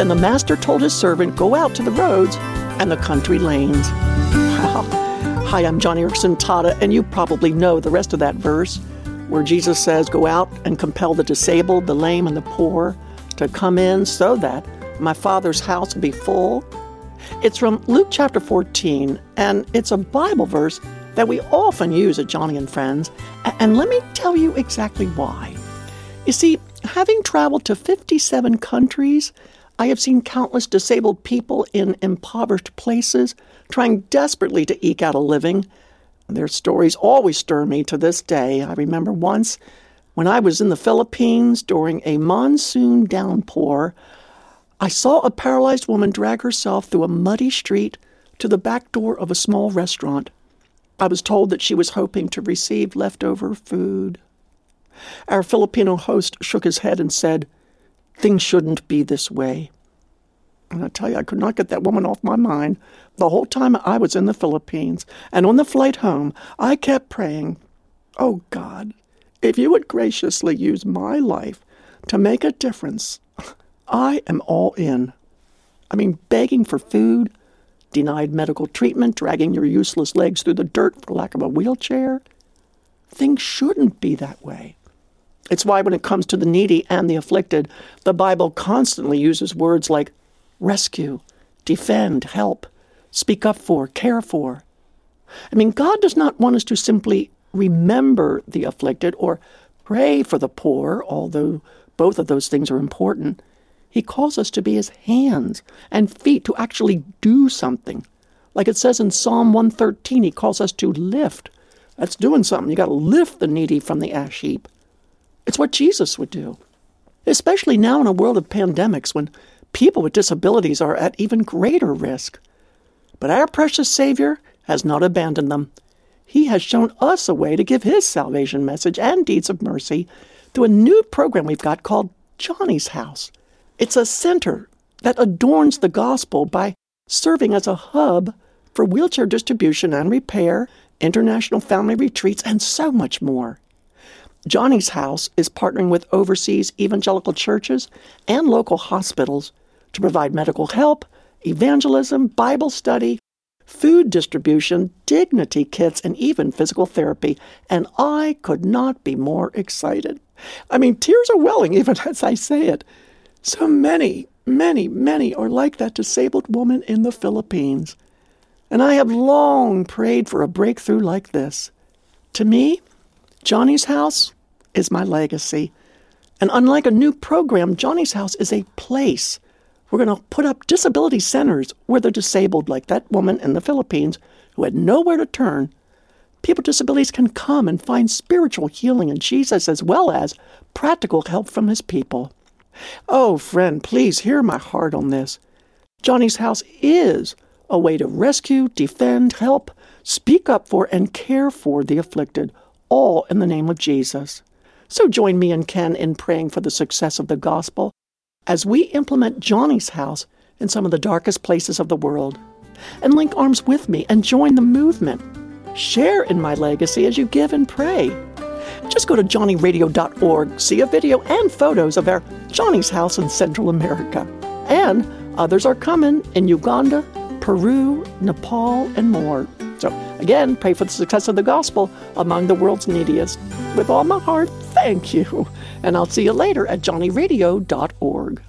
Then the master told his servant, Go out to the roads and the country lanes. Hi, I'm Joni Eareckson Tada, and you probably know the rest of that verse where Jesus says, Go out and compel the disabled, the lame, and the poor to come in so that my Father's house will be full. It's from Luke chapter 14, and it's a Bible verse that we often use at Joni and Friends. And let me tell you exactly why. You see, having traveled to 57 countries, I have seen countless disabled people in impoverished places trying desperately to eke out a living. Their stories always stir me to this day. I remember once when I was in the Philippines during a monsoon downpour, I saw a paralyzed woman drag herself through a muddy street to the back door of a small restaurant. I was told that she was hoping to receive leftover food. Our Filipino host shook his head and said, Things shouldn't be this way. And I tell you, I could not get that woman off my mind. The whole time I was in the Philippines and on the flight home, I kept praying, Oh God, if you would graciously use my life to make a difference, I am all in. I mean, begging for food, denied medical treatment, dragging your useless legs through the dirt for lack of a wheelchair. Things shouldn't be that way. It's why, when it comes to the needy and the afflicted, the Bible constantly uses words like rescue, defend, help, speak up for, care for. I mean, God does not want us to simply remember the afflicted or pray for the poor, although both of those things are important. He calls us to be his hands and feet to actually do something. Like it says in Psalm 113, he calls us to lift. That's doing something. You got to lift the needy from the ash heap. It's what Jesus would do. Especially now in a world of pandemics when people with disabilities are at even greater risk. But our precious Savior has not abandoned them. He has shown us a way to give His salvation message and deeds of mercy through a new program we've got called Joni's House. It's a center that adorns the gospel by serving as a hub for wheelchair distribution and repair, international family retreats, and so much more. Joni's House is partnering with overseas evangelical churches and local hospitals to provide medical help, evangelism, Bible study, food distribution, dignity kits, and even physical therapy. And I could not be more excited. I mean, tears are welling even as I say it. So many, many, many are like that disabled woman in the Philippines. And I have long prayed for a breakthrough like this. To me, Joni's house is my legacy. And unlike a new program, Joni's House is a place. We're going to put up disability centers where the disabled, like that woman in the Philippines who had nowhere to turn, people with disabilities can come and find spiritual healing in Jesus as well as practical help from his people. Oh, friend, please hear my heart on this. Joni's House is a way to rescue, defend, help, speak up for, and care for the afflicted, all in the name of Jesus. So join me and Ken in praying for the success of the gospel as we implement Joni's house in some of the darkest places of the world. And link arms with me and join the movement. Share in my legacy as you give and pray. Just go to joniradio.org, see a video and photos of our Joni's house in Central America. And others are coming in Uganda, Peru, Nepal, and more. So, again, pray for the success of the gospel among the world's neediest. With all my heart, thank you. And I'll see you later at joniradio.org.